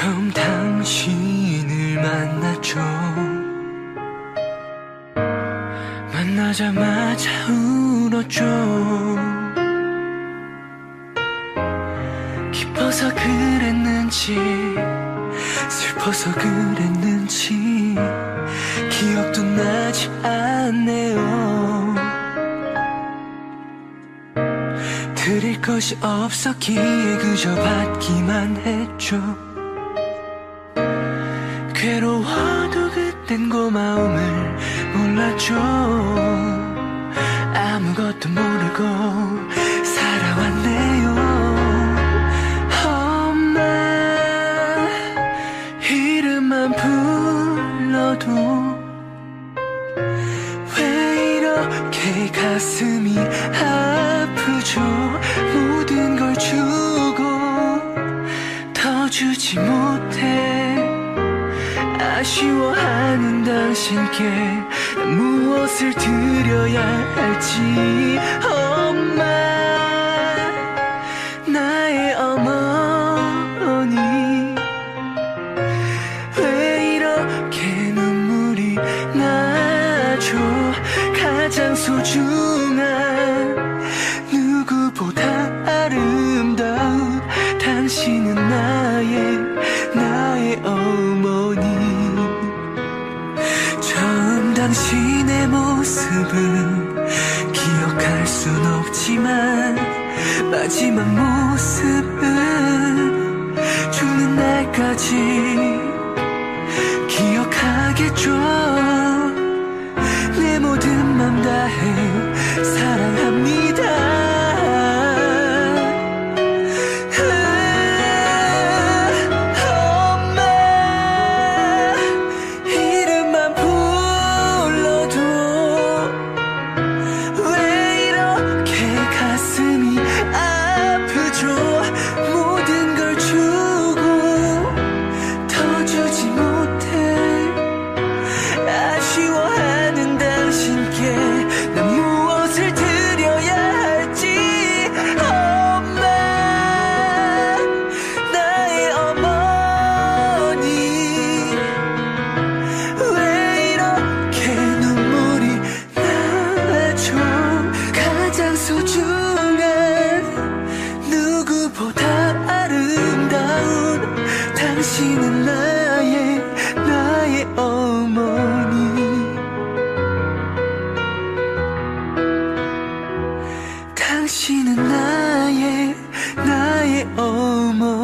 처음 당신을 만났죠. 만나자마자 울었죠. 기뻐서 그랬는지 슬퍼서 그랬는지 기억도 나지 않네요. 드릴 것이 없었기에 그저 받기만 했죠 괴로워도 그땐 고마움을 몰랐죠 아무것도 모르고 살아왔네요. 엄마 이름만 불러도 왜 이렇게 가슴이 아프죠? 모든 걸 주고 더 주지 못해 아쉬워하는 당신께 난 무엇을 드려야 할지. 엄마 나의 어머니 왜 이렇게 눈물이 나죠? 가장 소중한 누구보다 아름다운 당신은 나 모습은 기억할 순 없지만 마지막 모습은 죽는 날까지 기억하겠죠? 내 모든 맘 다해 사랑 당신은 나의 나의 어머니. 당신은 나의 나의 어머니.